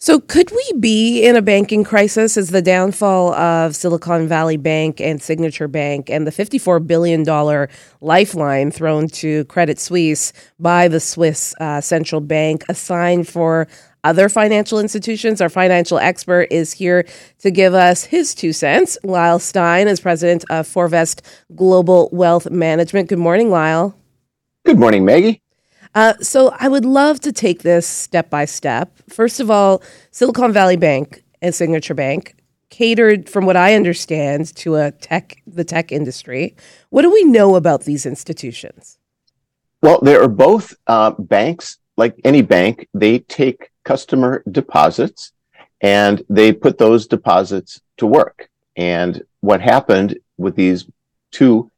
So, could we be in a banking crisis as the downfall of Silicon Valley Bank and Signature Bank and the $54 billion lifeline thrown to Credit Suisse by the Swiss uh, central bank a sign for other financial institutions? Our financial expert is here to give us his two cents. Lyle Stein is president of Forvest Global Wealth Management. Good morning, Lyle. Good morning, Maggie. Uh, so I would love to take this step by step. First of all, Silicon Valley Bank and Signature Bank catered, from what I understand, to a tech the tech industry. What do we know about these institutions? Well, they are both uh, banks, like any bank. They take customer deposits and they put those deposits to work. And what happened with these two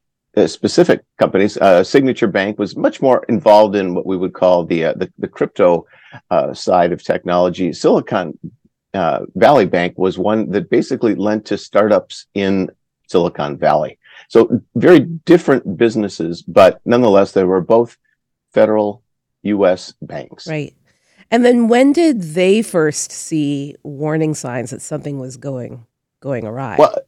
specific companies. Uh, Signature Bank was much more involved in what we would call the uh, the, the, crypto uh, side of technology. Silicon uh, Valley Bank was one that basically lent to startups in Silicon Valley. So very different businesses, but nonetheless, they were both federal U.S. banks. Right. And then when did they first see warning signs that something was going going awry? Well,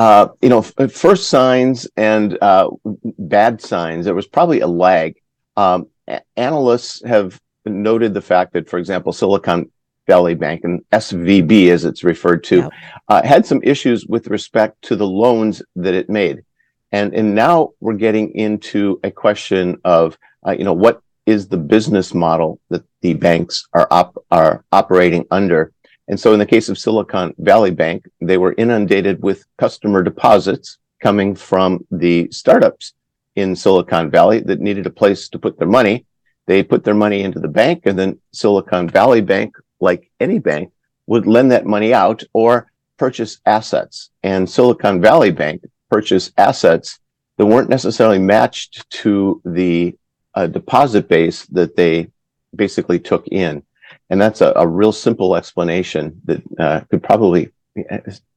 uh, you know, f- first signs and uh, bad signs, there was probably a lag. Um, a- analysts have noted the fact that, for example, Silicon Valley Bank and SVB, as it's referred to, yep. uh, had some issues with respect to the loans that it made. And, and now we're getting into a question of, uh, you know, what is the business model that the banks are op- are operating under? And so in the case of Silicon Valley Bank, they were inundated with customer deposits coming from the startups in Silicon Valley that needed a place to put their money. They put their money into the bank and then Silicon Valley Bank, like any bank, would lend that money out or purchase assets. And Silicon Valley Bank purchased assets that weren't necessarily matched to the uh, deposit base that they basically took in. And that's a, a real simple explanation that uh, could probably,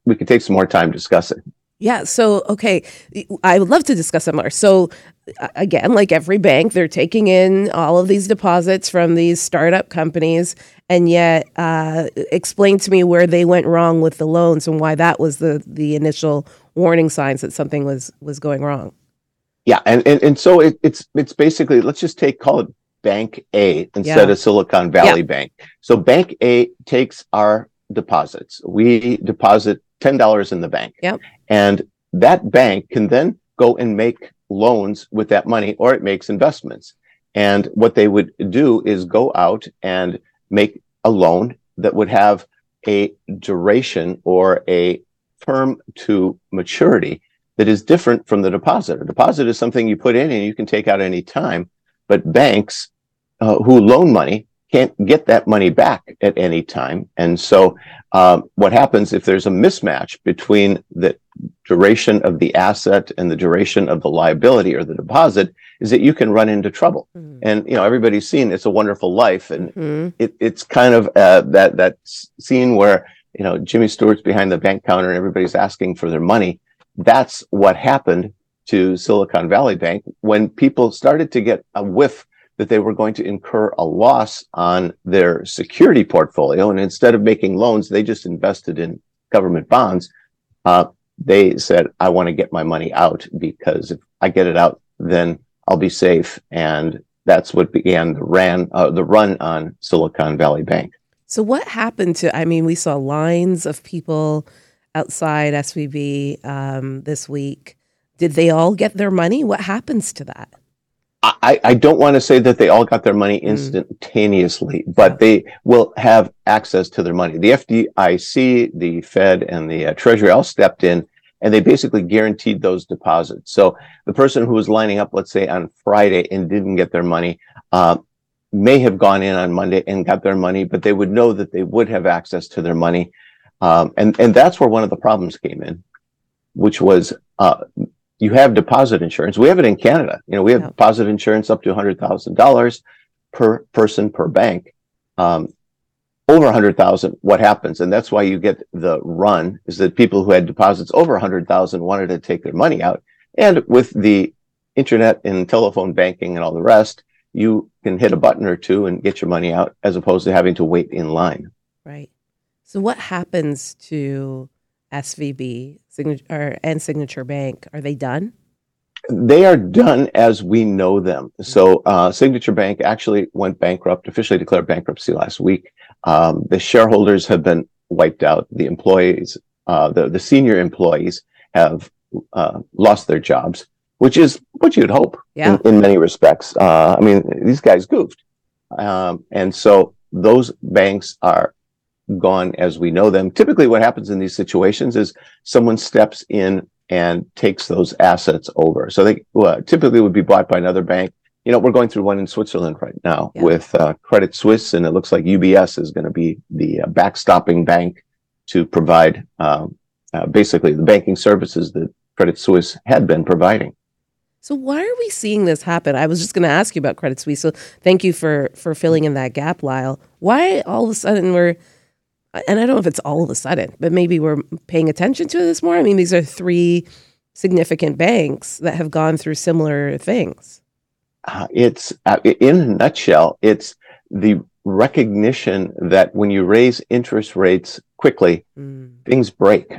we could take some more time discussing. Yeah. So, okay. I would love to discuss that more. So, again, like every bank, they're taking in all of these deposits from these startup companies. And yet, uh, explain to me where they went wrong with the loans and why that was the, the initial warning signs that something was, was going wrong. Yeah. And, and, and so it, it's, it's basically, let's just take, call it Bank A instead yeah. of Silicon Valley yeah. Bank. So Bank A takes our deposits. We deposit $10 in the bank. Yep. And that bank can then go and make loans with that money or it makes investments. And what they would do is go out and make a loan that would have a duration or a term to maturity that is different from the deposit. A deposit is something you put in and you can take out any time. But banks uh, who loan money can't get that money back at any time. And so, um, what happens if there's a mismatch between the duration of the asset and the duration of the liability or the deposit is that you can run into trouble. Mm-hmm. And, you know, everybody's seen It's a Wonderful Life. And mm-hmm. it, it's kind of uh, that, that scene where, you know, Jimmy Stewart's behind the bank counter and everybody's asking for their money. That's what happened to Silicon Valley Bank when people started to get a whiff that they were going to incur a loss on their security portfolio. And instead of making loans, they just invested in government bonds. Uh, they said, I want to get my money out because if I get it out, then I'll be safe. And that's what began the ran uh, the run on Silicon Valley Bank. So what happened to? I mean, we saw lines of people outside SVB um, this week. Did they all get their money? What happens to that? I, I don't want to say that they all got their money mm. instantaneously, mm. but they will have access to their money. The FDIC, the Fed, and the uh, Treasury all stepped in and they basically guaranteed those deposits. So the person who was lining up, let's say on Friday and didn't get their money, uh, may have gone in on Monday and got their money, but they would know that they would have access to their money. Um, and, and that's where one of the problems came in, which was, uh, you have deposit insurance. We have it in Canada. You know, we have yeah. deposit insurance up to $100,000 per person per bank. Um, over 100,000, what happens? And that's why you get the run is that people who had deposits over 100,000 wanted to take their money out. And with the internet and telephone banking and all the rest, you can hit a button or two and get your money out as opposed to having to wait in line. Right. So, what happens to SVB signature, and Signature Bank? Are they done? They are done as we know them. So, uh, Signature Bank actually went bankrupt, officially declared bankruptcy last week. Um, the shareholders have been wiped out. The employees, uh, the, the senior employees have uh, lost their jobs, which is what you'd hope yeah. in, in, many respects. Uh, I mean, these guys goofed. Um, and so those banks are gone as we know them. Typically, what happens in these situations is someone steps in and takes those assets over. So they well, typically would be bought by another bank. You know, we're going through one in Switzerland right now yeah. with uh, Credit Suisse, and it looks like UBS is going to be the uh, backstopping bank to provide um, uh, basically the banking services that Credit Suisse had been providing. So why are we seeing this happen? I was just going to ask you about Credit Suisse. So thank you for for filling in that gap, Lyle. Why all of a sudden we're and I don't know if it's all of a sudden, but maybe we're paying attention to this more. I mean, these are three significant banks that have gone through similar things. Uh, it's uh, in a nutshell, it's the recognition that when you raise interest rates quickly, mm. things break.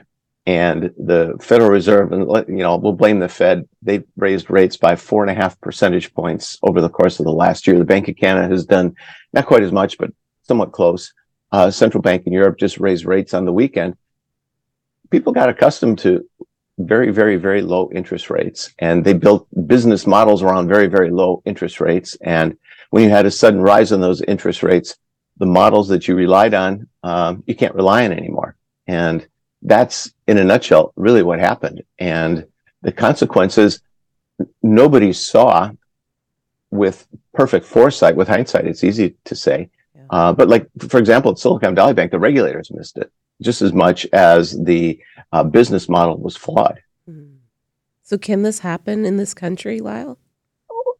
And the Federal Reserve, and you know, we'll blame the Fed. They raised rates by four and a half percentage points over the course of the last year. The Bank of Canada has done not quite as much, but somewhat close uh, central bank in Europe just raised rates on the weekend. People got accustomed to very, very, very low interest rates and they built business models around very, very low interest rates. And when you had a sudden rise in those interest rates, the models that you relied on, um, you can't rely on anymore. And that's in a nutshell, really what happened. And the consequences nobody saw with perfect foresight, with hindsight. It's easy to say, uh, but like, for example, at Silicon Valley Bank, the regulators missed it just as much as the uh, business model was flawed. Hmm. So can this happen in this country, Lyle?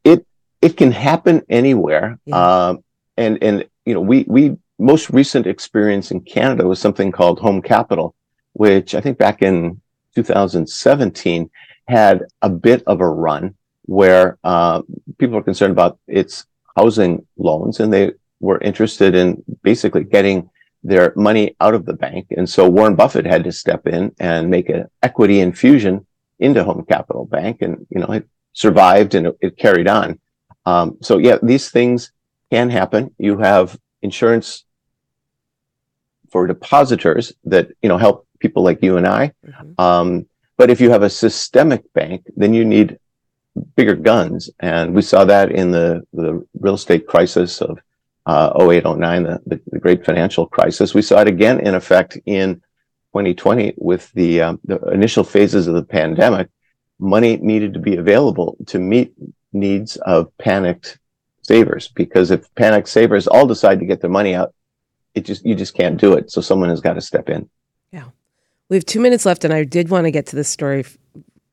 It, it can happen anywhere. Yeah. Um, and, and, you know, we, we, most recent experience in Canada was something called Home Capital, which I think back in 2017 had a bit of a run where, uh, people are concerned about its housing loans and they were interested in basically getting their money out of the bank. And so Warren Buffett had to step in and make an equity infusion into Home Capital Bank. And, you know, it survived and it, it carried on. Um, so yeah, these things can happen. You have insurance for depositors that, you know, help people like you and I. Mm-hmm. Um, but if you have a systemic bank, then you need bigger guns. And we saw that in the, the real estate crisis of uh, 08, 09, the, the, great financial crisis. We saw it again in effect in 2020 with the, um, the initial phases of the pandemic. Money needed to be available to meet needs of panicked savers because if panicked savers all decide to get their money out, it just you just can't do it. So someone has got to step in. Yeah, we have two minutes left, and I did want to get to this story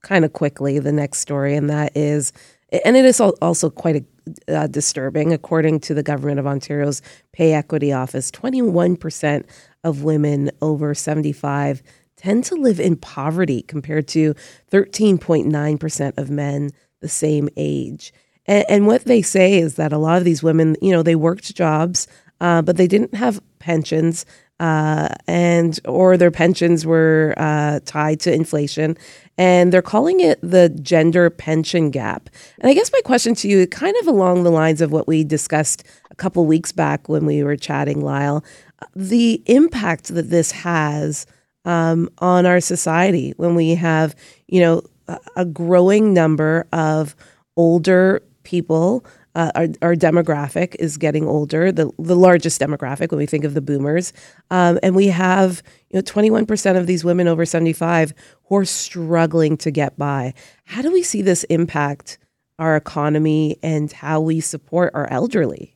kind of quickly. The next story, and that is, and it is also quite a uh, disturbing. According to the Government of Ontario's Pay Equity Office, 21% of women over 75 tend to live in poverty compared to 13.9% of men the same age. And, and, what they say is that a lot of these women, you know, they worked jobs, uh, but they didn't have pensions. Uh, and or their pensions were uh, tied to inflation, and they're calling it the gender pension gap. And I guess my question to you, kind of along the lines of what we discussed a couple weeks back when we were chatting, Lyle, the impact that this has um, on our society when we have, you know, a growing number of older people uh, our, our demographic is getting older, the, the largest demographic when we think of the boomers. Um, and we have, you know, 21% of these women over 75 who are struggling to get by. How do we see this impact our economy and how we support our elderly?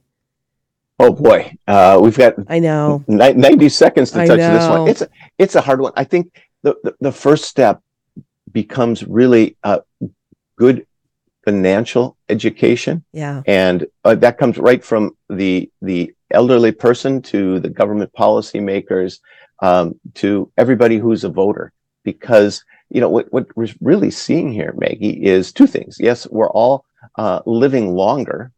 Oh boy, uh, we've got I know 90 seconds to touch this one. It's a, it's a hard one. I think the, the, the first step becomes really uh, good financial education. Yeah. And uh, that comes right from the, the elderly person to the government policymakers, um, to everybody who's a voter. Because, you know, what, what we're really seeing here, Maggie, is two things. Yes, we're all, uh, living longer.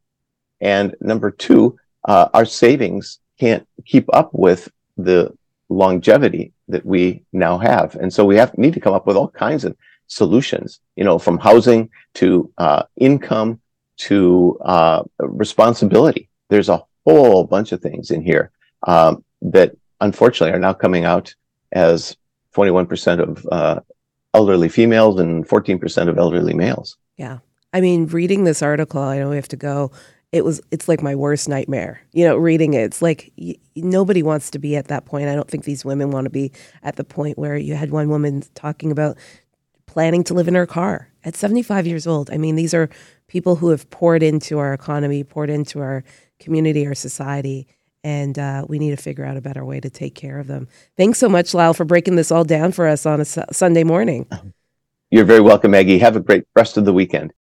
And number two, uh, our savings can't keep up with the longevity that we now have. And so we have need to come up with all kinds of solutions, you know, from housing to uh, income to uh, responsibility. There's a whole bunch of things in here um, that unfortunately are now coming out as 21% of uh, elderly females and 14% of elderly males. Yeah. I mean, reading this article, I know we have to go. It was, it's like my worst nightmare. You know, reading it, it's like y- nobody wants to be at that point. I don't think these women want to be at the point where you had one woman talking about planning to live in her car at 75 years old. I mean, these are people who have poured into our economy, poured into our community, our society, and uh, we need to figure out a better way to take care of them. Thanks so much, Lyle, for breaking this all down for us on a su- Sunday morning. You're very welcome, Maggie. Have a great rest of the weekend.